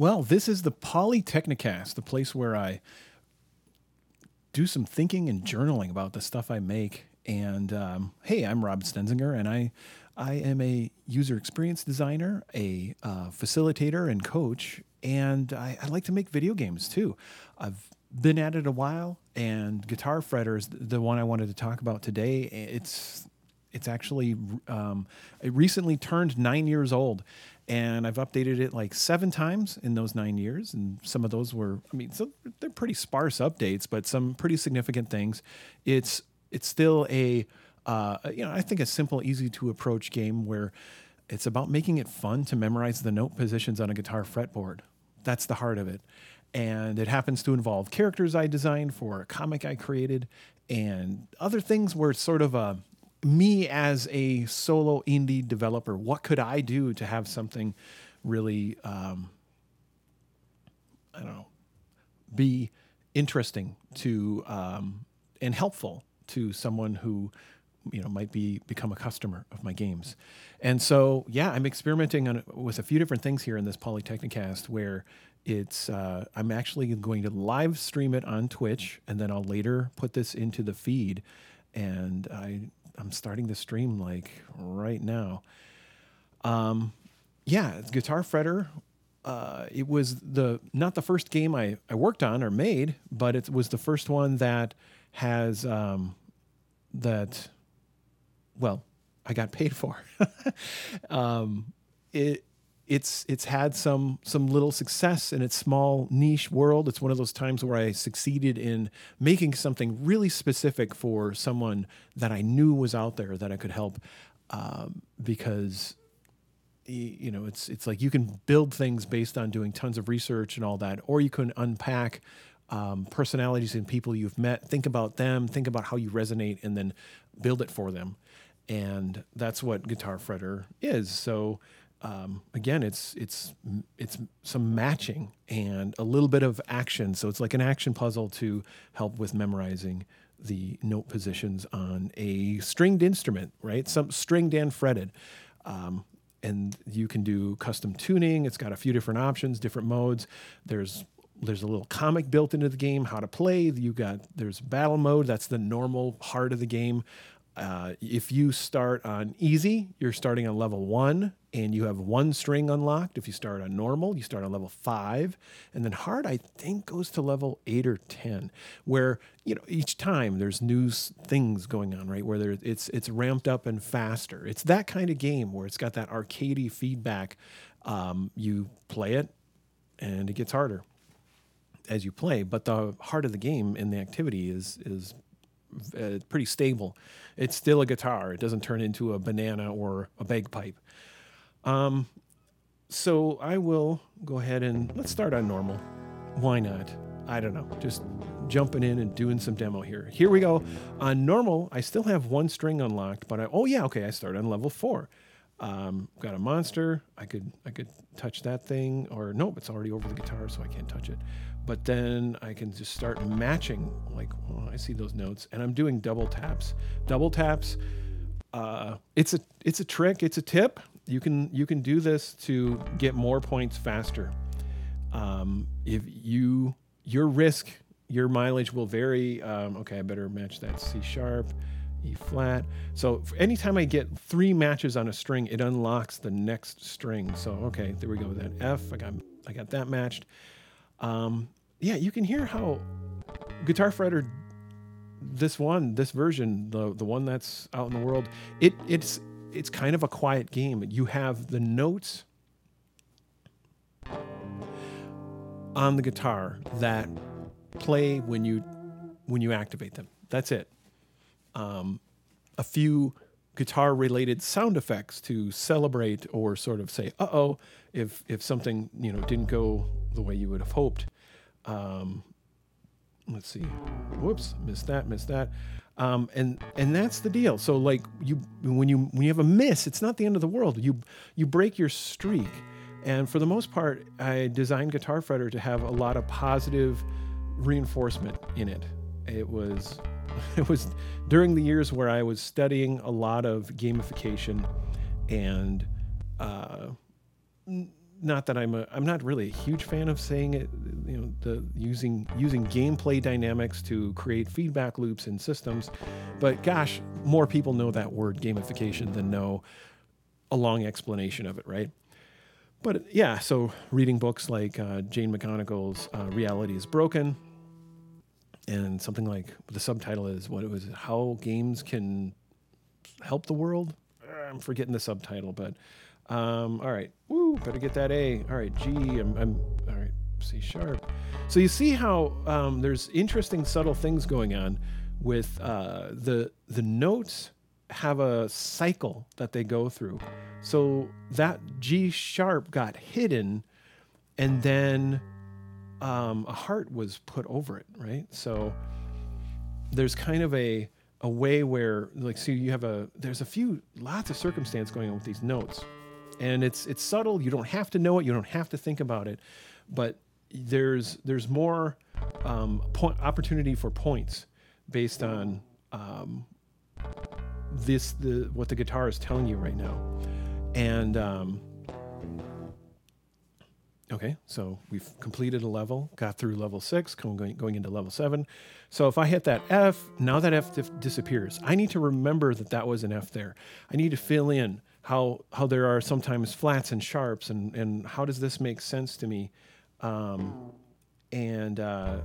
Well, this is the Polytechnicast, the place where I do some thinking and journaling about the stuff I make. And um, hey, I'm Rob Stenzinger, and I I am a user experience designer, a uh, facilitator, and coach. And I, I like to make video games too. I've been at it a while, and Guitar Fretter is the one I wanted to talk about today. It's it's actually um, it recently turned nine years old, and I've updated it like seven times in those nine years. And some of those were, I mean, so they're pretty sparse updates, but some pretty significant things. It's it's still a uh, you know I think a simple, easy to approach game where it's about making it fun to memorize the note positions on a guitar fretboard. That's the heart of it. And it happens to involve characters I designed for a comic I created and other things where it's sort of a me as a solo indie developer, what could I do to have something really, um, I don't know, be interesting to um, and helpful to someone who you know might be become a customer of my games. And so yeah i'm experimenting on, with a few different things here in this polytechnicast where it's uh, i'm actually going to live stream it on twitch and then i'll later put this into the feed and i I'm starting the stream like right now. Um, yeah, Guitar Fretter. Uh, it was the not the first game I, I worked on or made, but it was the first one that has um, that. Well, I got paid for. um, it it's it's had some some little success in its small niche world. It's one of those times where I succeeded in making something really specific for someone that I knew was out there that I could help, um, because you know it's it's like you can build things based on doing tons of research and all that, or you can unpack. Um, personalities and people you've met, think about them, think about how you resonate, and then build it for them. And that's what Guitar Fretter is. So, um, again, it's it's it's some matching and a little bit of action. So it's like an action puzzle to help with memorizing the note positions on a stringed instrument, right? Some stringed and fretted. Um, and you can do custom tuning. It's got a few different options, different modes. There's there's a little comic built into the game, how to play. You got there's battle mode. That's the normal heart of the game. Uh, if you start on easy, you're starting on level one and you have one string unlocked. If you start on normal, you start on level five. And then hard, I think, goes to level eight or 10, where, you know, each time there's new things going on, right? Where there, it's, it's ramped up and faster. It's that kind of game where it's got that arcadey feedback. Um, you play it and it gets harder as you play, but the heart of the game and the activity is, is uh, pretty stable. It's still a guitar. It doesn't turn into a banana or a bagpipe. Um, so I will go ahead and let's start on normal. Why not? I don't know. Just jumping in and doing some demo here. Here we go. On normal, I still have one string unlocked, but I oh yeah, okay, I start on level four. Um, got a monster. I could I could touch that thing, or nope, it's already over the guitar, so I can't touch it but then I can just start matching. Like, oh, I see those notes, and I'm doing double taps. Double taps. Uh, it's a it's a trick. It's a tip. You can you can do this to get more points faster. Um, if you your risk your mileage will vary. Um, okay, I better match that C sharp, E flat. So anytime I get three matches on a string, it unlocks the next string. So okay, there we go. That F, I got I got that matched. Um, yeah, you can hear how Guitar Fretter, this one, this version, the the one that's out in the world, it it's it's kind of a quiet game. You have the notes on the guitar that play when you when you activate them. That's it. Um, a few guitar related sound effects to celebrate or sort of say, "Uh oh," if if something you know didn't go the way you would have hoped. Um, let's see. Whoops, missed that, missed that. Um, and and that's the deal. So like you when you when you have a miss, it's not the end of the world. You you break your streak. And for the most part, I designed Guitar Fretter to have a lot of positive reinforcement in it. It was it was during the years where I was studying a lot of gamification and uh, not that I'm a I'm not really a huge fan of saying it. You know, the using using gameplay dynamics to create feedback loops in systems, but gosh, more people know that word gamification than know a long explanation of it, right? But yeah, so reading books like uh, Jane McGonigal's uh, "Reality Is Broken," and something like the subtitle is what it was how games can help the world? I'm forgetting the subtitle but um, all right. Woo better get that a. All right g i'm, I'm all right c sharp. So you see how um, there's interesting subtle things going on with uh, the the notes have a cycle that they go through. So that g sharp got hidden and then um, a heart was put over it, right? So there's kind of a a way where like so you have a there's a few lots of circumstance going on with these notes. And it's it's subtle. You don't have to know it. You don't have to think about it. But there's there's more um, opportunity for points based on um, this the what the guitar is telling you right now. And um, Okay, so we've completed a level, got through level six, going, going into level seven. So if I hit that F, now that F disappears. I need to remember that that was an F there. I need to fill in how how there are sometimes flats and sharps, and and how does this make sense to me? Um, and uh,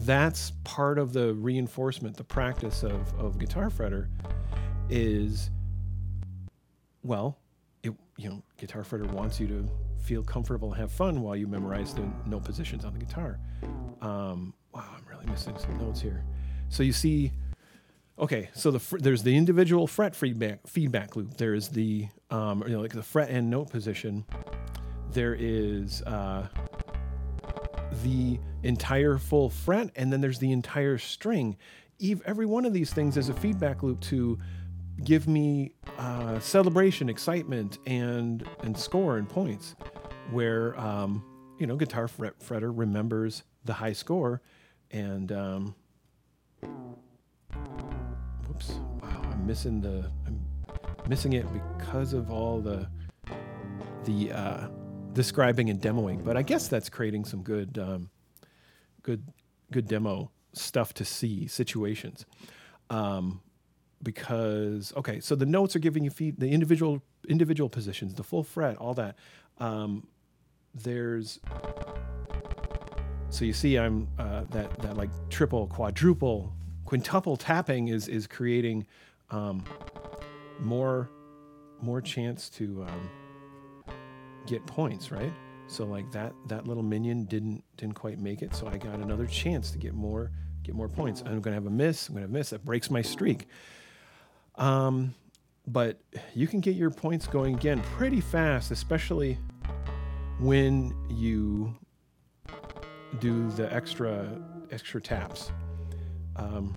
that's part of the reinforcement, the practice of of guitar fretter, is well, it, you know, guitar fretter wants you to feel comfortable and have fun while you memorize the note positions on the guitar. Um, wow, I'm really missing some notes here. So you see, okay, so the fr- there's the individual fret feedback feedback loop. There's the um, you know like the fret and note position. There is uh, the entire full fret, and then there's the entire string. Eve, Every one of these things is a feedback loop to give me uh, celebration, excitement, and and score and points where um, you know guitar fret, fretter remembers the high score, and um, whoops, wow, I'm missing the I'm missing it because of all the the uh, describing and demoing. But I guess that's creating some good um, good good demo stuff to see situations. Um, because okay, so the notes are giving you feed the individual individual positions, the full fret, all that. Um, there's so you see I'm uh, that that like triple, quadruple, quintuple tapping is is creating um, more more chance to um, get points, right? So like that that little minion didn't didn't quite make it, so I got another chance to get more get more points. I'm gonna have a miss. I'm gonna miss. That breaks my streak. Um, but you can get your points going again pretty fast, especially when you do the extra extra taps. Um,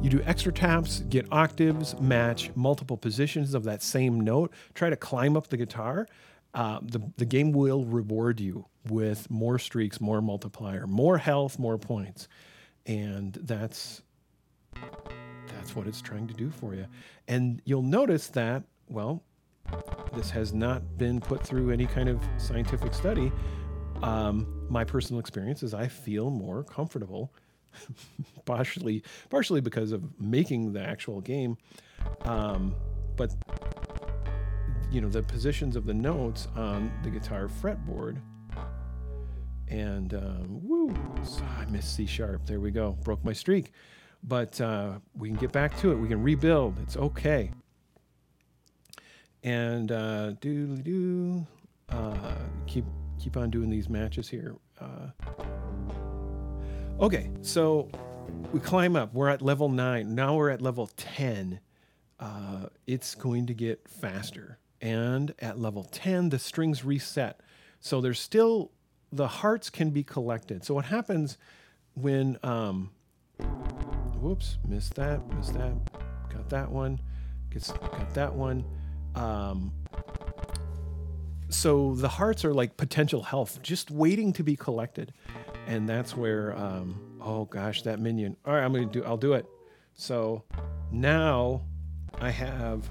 you do extra taps, get octaves, match multiple positions of that same note, try to climb up the guitar. Uh, the, the game will reward you with more streaks, more multiplier, more health, more points. And that's that's what it's trying to do for you. And you'll notice that, well, this has not been put through any kind of scientific study. Um, my personal experience is I feel more comfortable, partially partially because of making the actual game, um, but you know the positions of the notes on the guitar fretboard. And um, woo, I missed C sharp. There we go, broke my streak. But uh, we can get back to it. We can rebuild. It's okay and uh, do do uh, keep keep on doing these matches here. Uh, okay, so we climb up. We're at level nine. Now we're at level ten. Uh, it's going to get faster, and at level ten, the strings reset. So there's still the hearts can be collected. So what happens when um, whoops, missed that, missed that, got that one, gets got that one um, so the hearts are like potential health, just waiting to be collected, and that's where um, oh gosh, that minion. All right, I'm gonna do. I'll do it. So now I have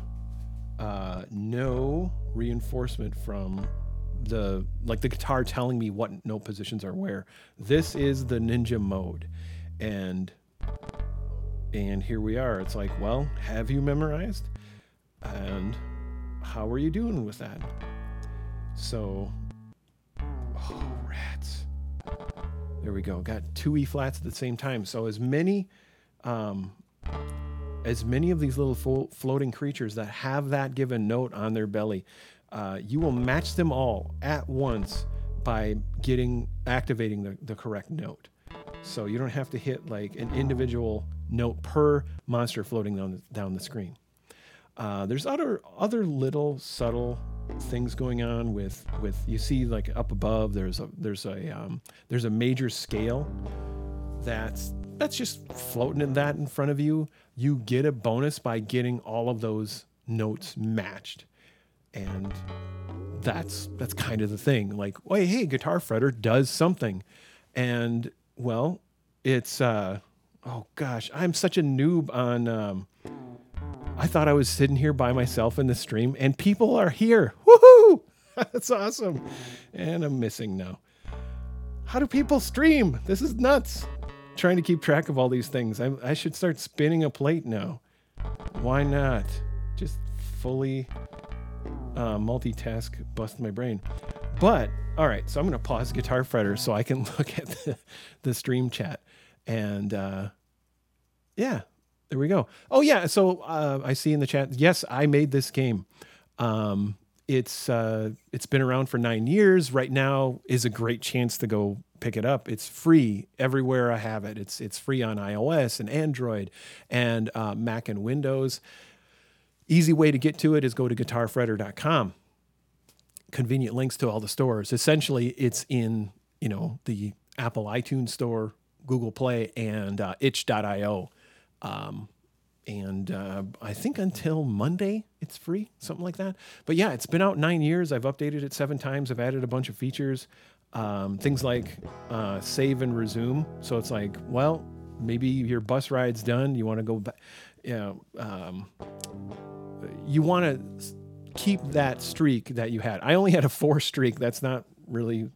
uh, no reinforcement from the like the guitar telling me what note positions are where. This is the ninja mode, and and here we are. It's like, well, have you memorized? And how are you doing with that? So, oh, rats. There we go. Got two E flats at the same time. So as many, um, as many of these little fo- floating creatures that have that given note on their belly, uh, you will match them all at once by getting activating the, the correct note. So you don't have to hit like an individual note per monster floating down the, down the screen. Uh, there's other other little subtle things going on with with you see like up above there's a there's a um, there's a major scale that's that's just floating in that in front of you. You get a bonus by getting all of those notes matched, and that's that's kind of the thing. Like, wait, hey, Guitar Fretter does something, and well, it's uh, oh gosh, I'm such a noob on. Um, I thought I was sitting here by myself in the stream, and people are here. Woohoo! That's awesome. And I'm missing now. How do people stream? This is nuts. Trying to keep track of all these things. I, I should start spinning a plate now. Why not? Just fully uh, multitask, bust my brain. But all right, so I'm going to pause Guitar Fretter so I can look at the, the stream chat. And uh, yeah, there we go. Oh yeah, so uh, I see in the chat. Yes, I made this game. Um, it's uh, it's been around for nine years. Right now is a great chance to go pick it up. It's free everywhere I have it. It's it's free on iOS and Android and uh, Mac and Windows. Easy way to get to it is go to guitarfretter.com. Convenient links to all the stores. Essentially, it's in you know the Apple iTunes Store, Google Play, and uh, itch.io. Um, and uh, I think until Monday it's free, something like that. But yeah, it's been out nine years. I've updated it seven times. I've added a bunch of features, um, things like uh, save and resume. So it's like, well, maybe your bus ride's done. You want to go back. You know, um, you want to keep that streak that you had. I only had a four streak. That's not really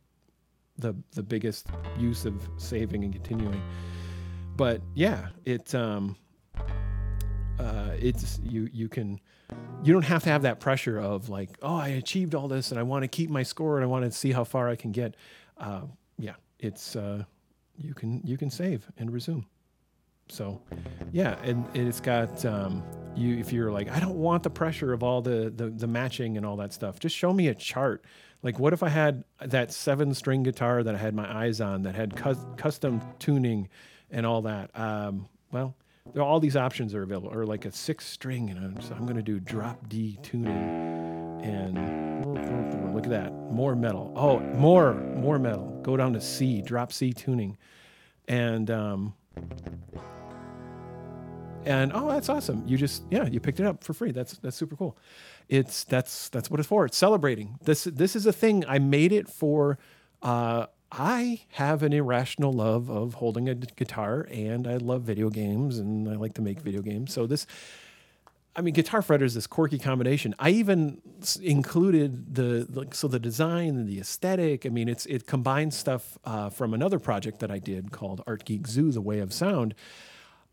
the the biggest use of saving and continuing but yeah, it um, uh, it's you you can you don't have to have that pressure of like oh I achieved all this and I want to keep my score and I want to see how far I can get. Uh, yeah, it's uh, you can you can save and resume. So yeah, and, and it's got um, you if you're like I don't want the pressure of all the, the the matching and all that stuff. Just show me a chart. Like what if I had that seven string guitar that I had my eyes on that had cu- custom tuning and all that. Um, well, there all these options are available, or like a six string, and so I'm going to do drop D tuning, and look at that, more metal. Oh, more, more metal. Go down to C, drop C tuning, and um, and oh, that's awesome. You just yeah, you picked it up for free. That's that's super cool. It's that's that's what it's for. It's celebrating. This this is a thing. I made it for. Uh, I have an irrational love of holding a guitar and I love video games and I like to make video games. So this I mean, Guitar Fretter is this quirky combination. I even included the like, so the design and the aesthetic. I mean, it's it combines stuff uh, from another project that I did called Art Geek Zoo: The Way of Sound.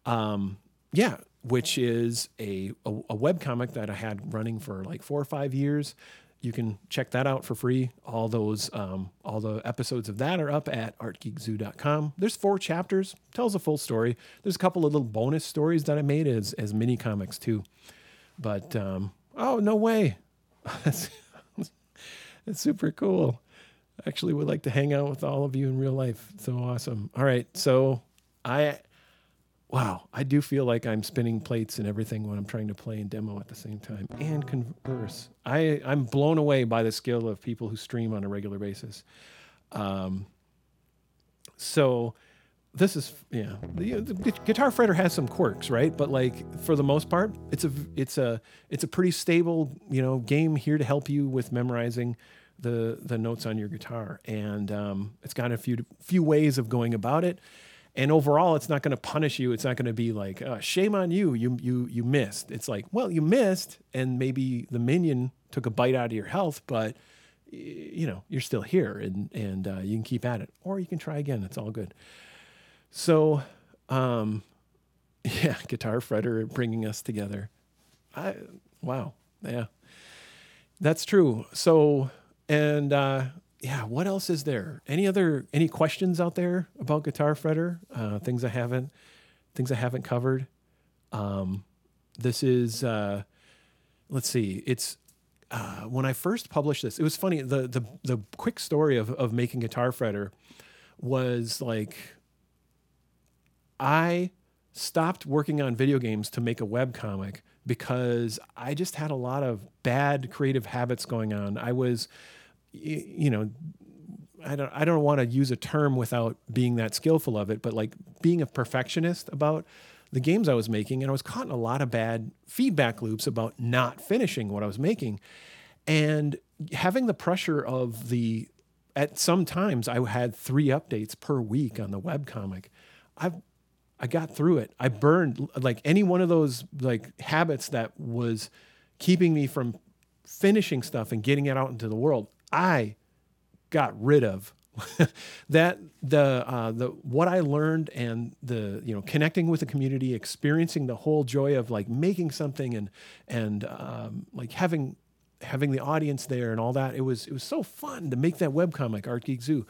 Um, yeah, which is a, a a web comic that I had running for like four or five years you can check that out for free. All those, um, all the episodes of that are up at artgeekzoo.com. There's four chapters, tells a full story. There's a couple of little bonus stories that I made as as mini comics too. But um, oh no way, it's super cool. Actually, would like to hang out with all of you in real life. so awesome. All right, so I wow, I do feel like I'm spinning plates and everything when I'm trying to play and demo at the same time and converse. I, I'm blown away by the skill of people who stream on a regular basis. Um, so this is yeah the, the, guitar fretter has some quirks right but like for the most part it's a it's a it's a pretty stable you know game here to help you with memorizing the the notes on your guitar and um, it's got a few few ways of going about it and overall it's not going to punish you it's not going to be like uh, shame on you you you you missed it's like well you missed and maybe the minion took a bite out of your health but you know, you're still here and, and uh, you can keep at it or you can try again. It's all good. So, um, yeah, Guitar Fretter bringing us together. I, wow. Yeah, that's true. So, and, uh, yeah, what else is there? Any other, any questions out there about Guitar Fretter? Uh, things I haven't, things I haven't covered. Um, this is, uh, let's see, it's uh, when I first published this, it was funny. The the the quick story of of making Guitar Fretter was like I stopped working on video games to make a web comic because I just had a lot of bad creative habits going on. I was, you know, I don't I don't want to use a term without being that skillful of it, but like being a perfectionist about the games I was making, and I was caught in a lot of bad feedback loops about not finishing what I was making. And having the pressure of the, at some times I had three updates per week on the web comic. I've, I got through it. I burned like any one of those like habits that was keeping me from finishing stuff and getting it out into the world. I got rid of that the uh, the what I learned and the you know connecting with the community, experiencing the whole joy of like making something and and um, like having having the audience there and all that. It was it was so fun to make that webcomic Art Geek Zoo,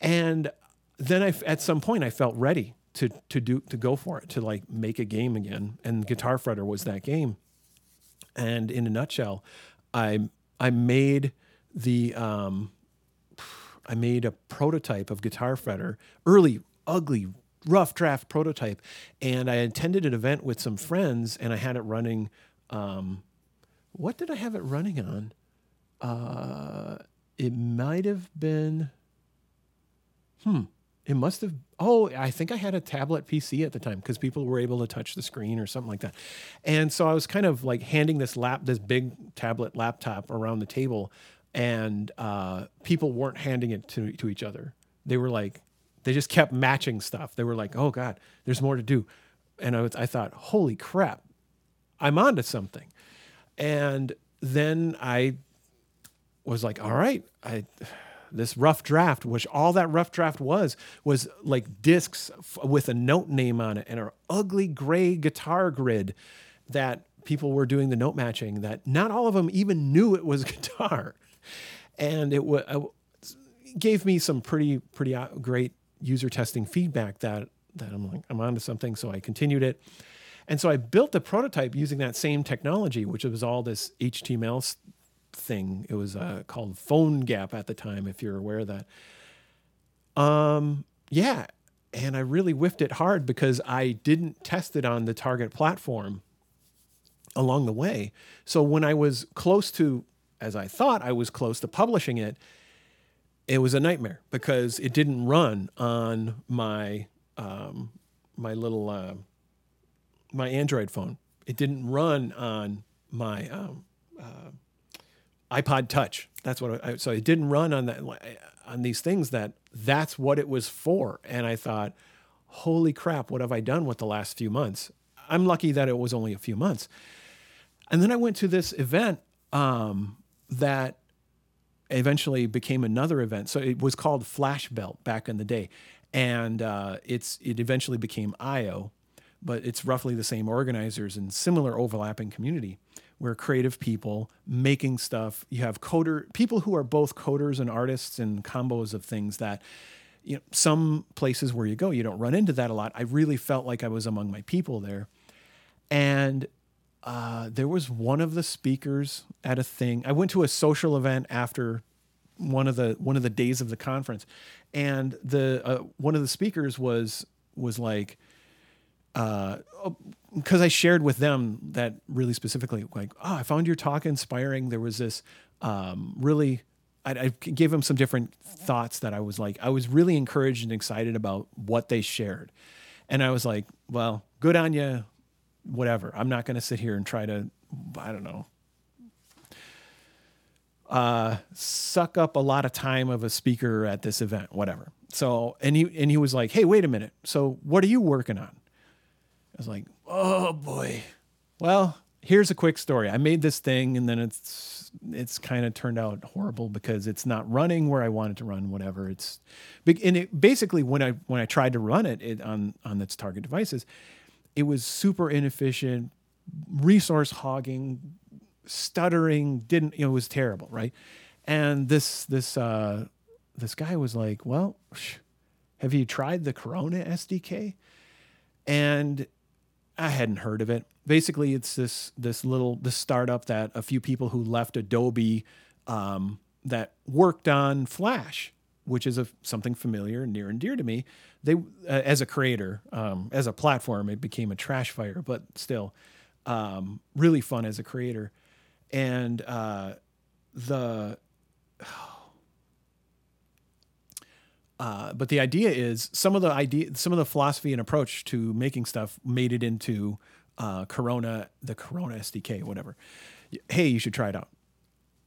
and then I at some point I felt ready to to do to go for it to like make a game again, and Guitar Fretter was that game. And in a nutshell, I I made the um, I made a prototype of Guitar Fretter, early, ugly, rough draft prototype, and I attended an event with some friends, and I had it running. Um, what did I have it running on? Uh, it might have been. Hmm. It must have. Oh, I think I had a tablet PC at the time because people were able to touch the screen or something like that. And so I was kind of like handing this lap, this big tablet laptop around the table and uh, people weren't handing it to, to each other. They were like, they just kept matching stuff. They were like, oh God, there's more to do. And I, was, I thought, holy crap, I'm onto something. And then I was like, all right, I, this rough draft, which all that rough draft was, was like discs f- with a note name on it and an ugly gray guitar grid that people were doing the note matching that not all of them even knew it was guitar and it w- uh, gave me some pretty pretty uh, great user testing feedback that that I'm like I'm onto something. So I continued it, and so I built the prototype using that same technology, which was all this HTML thing. It was uh, called PhoneGap at the time, if you're aware of that. Um, yeah, and I really whiffed it hard because I didn't test it on the target platform along the way. So when I was close to as I thought I was close to publishing it, it was a nightmare because it didn't run on my um, my little uh, my Android phone. It didn't run on my um, uh, iPod Touch. That's what I, so it didn't run on that on these things that that's what it was for. And I thought, holy crap, what have I done with the last few months? I'm lucky that it was only a few months. And then I went to this event um, that eventually became another event. So it was called Flash Belt back in the day, and uh, it's it eventually became Eyeo, but it's roughly the same organizers and similar overlapping community where creative people making stuff. You have coder people who are both coders and artists and combos of things that. You know, some places where you go, you don't run into that a lot. I really felt like I was among my people there. And uh, there was one of the speakers at a thing. I went to a social event after one of the one of the days of the conference, and the uh, one of the speakers was was like, because uh, I shared with them that really specifically, like, oh, I found your talk inspiring. There was this um, really. I, I gave them some different thoughts that I was like, I was really encouraged and excited about what they shared. And I was like, well, good on you whatever. I'm not going to sit here and try to, I don't know, uh, suck up a lot of time of a speaker at this event, whatever. So, and he, and he was like, Hey, wait a minute. So what are you working on? I was like, Oh boy. Well, here's a quick story. I made this thing and then it's it's kind of turned out horrible because it's not running where I want it to run. Whatever it's, and it basically when I when I tried to run it, it on on its target devices, it was super inefficient, resource hogging, stuttering. Didn't you know? It was terrible, right? And this this uh, this guy was like, "Well, have you tried the Corona SDK?" And I hadn't heard of it. Basically, it's this this little this startup that a few people who left Adobe um, that worked on Flash, which is a, something familiar and near and dear to me. They, uh, as a creator, um, as a platform, it became a trash fire, but still, um, really fun as a creator. And uh, the Uh, but the idea is some of the idea, some of the philosophy and approach to making stuff made it into uh, Corona, the Corona SDK, whatever. Hey, you should try it out.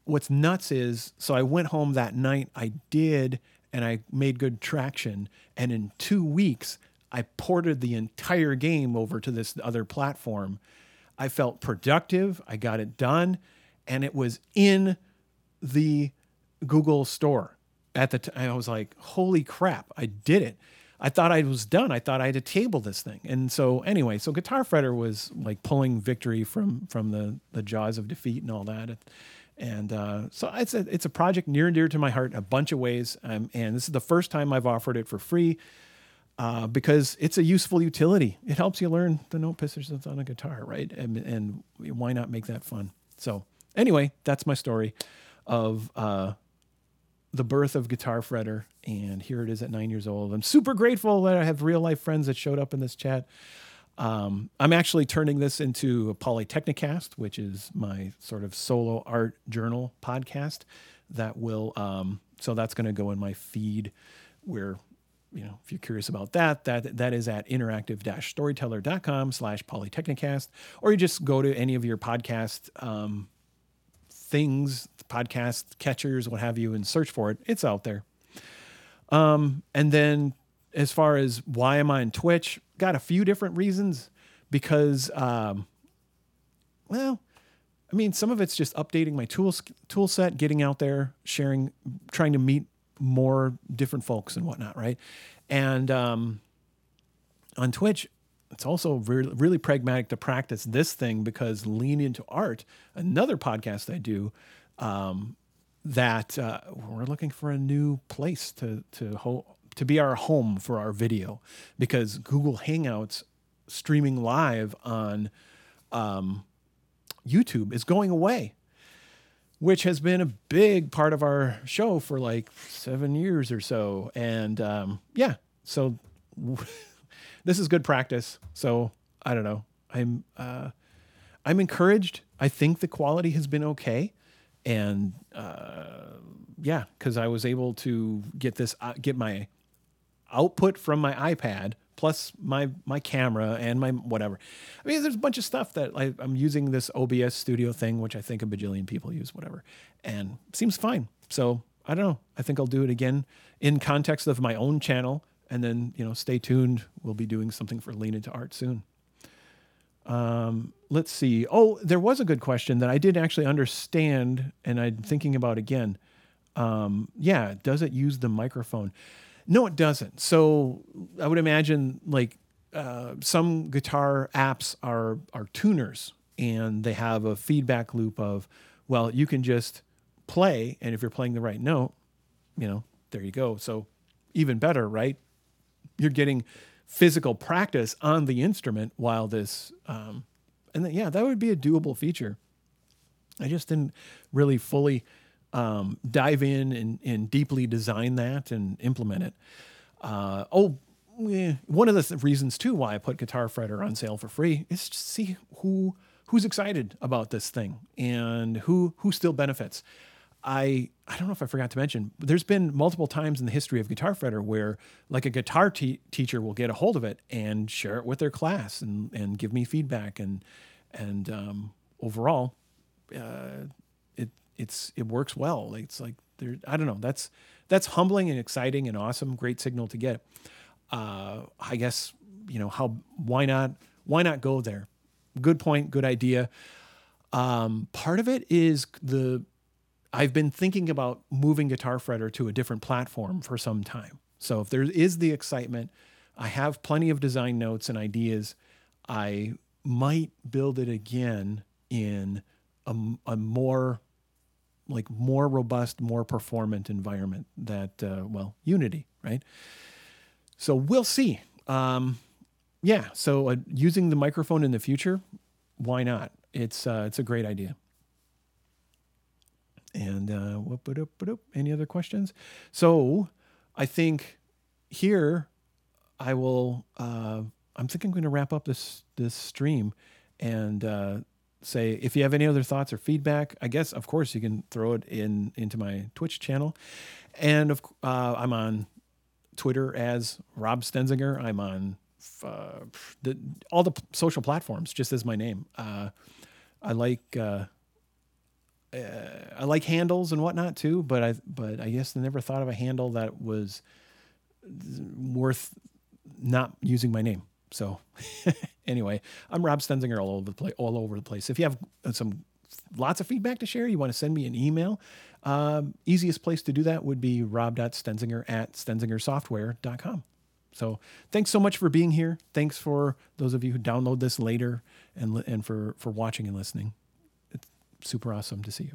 What's nuts is, so I went home that night. I did, and I made good traction. And in two weeks, I ported the entire game over to this other platform. I felt productive. I got it done, and it was in the Google Store at the time, I was like, holy crap, I did it. I thought I was done. I thought I had to table this thing. And so anyway, so Guitar Fretter was like pulling victory from from the the jaws of defeat and all that. And uh, so it's a it's a project near and dear to my heart in a bunch of ways. Um, and this is the first time I've offered it for free uh, because it's a useful utility. It helps you learn the note positions on a guitar, right? And, and why not make that fun? So anyway, that's my story of uh, the birth of Guitar Fretter, and here it is at nine years old. I'm super grateful that I have real life friends that showed up in this chat. Um, I'm actually turning this into a Polytechnicast, which is my sort of solo art journal podcast that will, um, so that's going to go in my feed where, you know, if you're curious about that, that, that is at interactive-storyteller.com slash Polytechnicast, or you just go to any of your podcast, um, things, podcast catchers, what have you, and search for it. It's out there. Um, and then as far as why am I on Twitch, got a few different reasons because, um, well, I mean, some of it's just updating my tools tool set, getting out there, sharing, trying to meet more different folks and whatnot, right? And um, on Twitch, it's also really, pragmatic to practice this thing because Lean Into Art, another podcast I do, um, that uh, we're looking for a new place to to ho- to be our home for our video because Google Hangouts streaming live on um, YouTube is going away, which has been a big part of our show for like seven years or so. And um, yeah, so this is good practice. So I don't know. I'm uh, I'm encouraged. I think the quality has been okay, and uh, yeah, because I was able to get this uh, get my output from my iPad plus my my camera and my whatever. I mean, there's a bunch of stuff that I, I'm using this OBS Studio thing, which I think a bajillion people use, whatever, and seems fine. So I don't know. I think I'll do it again in context of my own channel and then you know stay tuned we'll be doing something for lean into art soon um, let's see oh there was a good question that i did actually understand and i'm thinking about again um, yeah does it use the microphone no it doesn't. So i would imagine like uh, some guitar apps are are tuners and they have a feedback loop of well you can just play and if you're playing the right note you know there you go. So even better right? You're getting physical practice on the instrument while this um, and then, yeah that would be a doable feature. I just didn't really fully um, dive in and, and, deeply design that and implement it. Uh, oh eh, one of the th- reasons too why i put guitar fretter on sale for free is to see who who's excited about this thing and who who still benefits. I I don't know if I forgot to mention, but there's been multiple times in the history of Guitar Fretter where like a guitar te- teacher will get a hold of it and share it with their class and and give me feedback and and um, overall, uh, it it's it works well. It's like there I don't know that's that's humbling and exciting and awesome. Great signal to get. Uh, I guess you know how why not why not go there? Good point. Good idea. Um, part of it is the I've been thinking about moving Guitar Fretter to a different platform for some time. So if there is the excitement, I have plenty of design notes and ideas. I might build it again in a, a more like more robust, more performant environment that uh, well, Unity, right? So we'll see. Um, yeah, so uh, using the microphone in the future, why not? It's uh, it's a great idea. And uh, any other questions? So I think here I will. Uh, I'm thinking I'm going to wrap up this this stream and uh, say if you have any other thoughts or feedback. I guess of course you can throw it in into my Twitch channel, and of uh, I'm on Twitter as Rob Stenzinger. I'm on uh, the, all the social platforms, just as my name. Uh, I like uh, uh, I like handles and whatnot too, but I but I guess I never thought of a handle that was worth not using my name. So anyway, I'm Rob Stenzinger all over the place. All over the place. If you have some lots of feedback to share, you want to send me an email. Um, easiest place to do that would be rob.stenzinger at stenzingersoftware.com. So thanks so much for being here. Thanks for those of you who download this later and, and for, for watching and listening. It's super awesome to see you.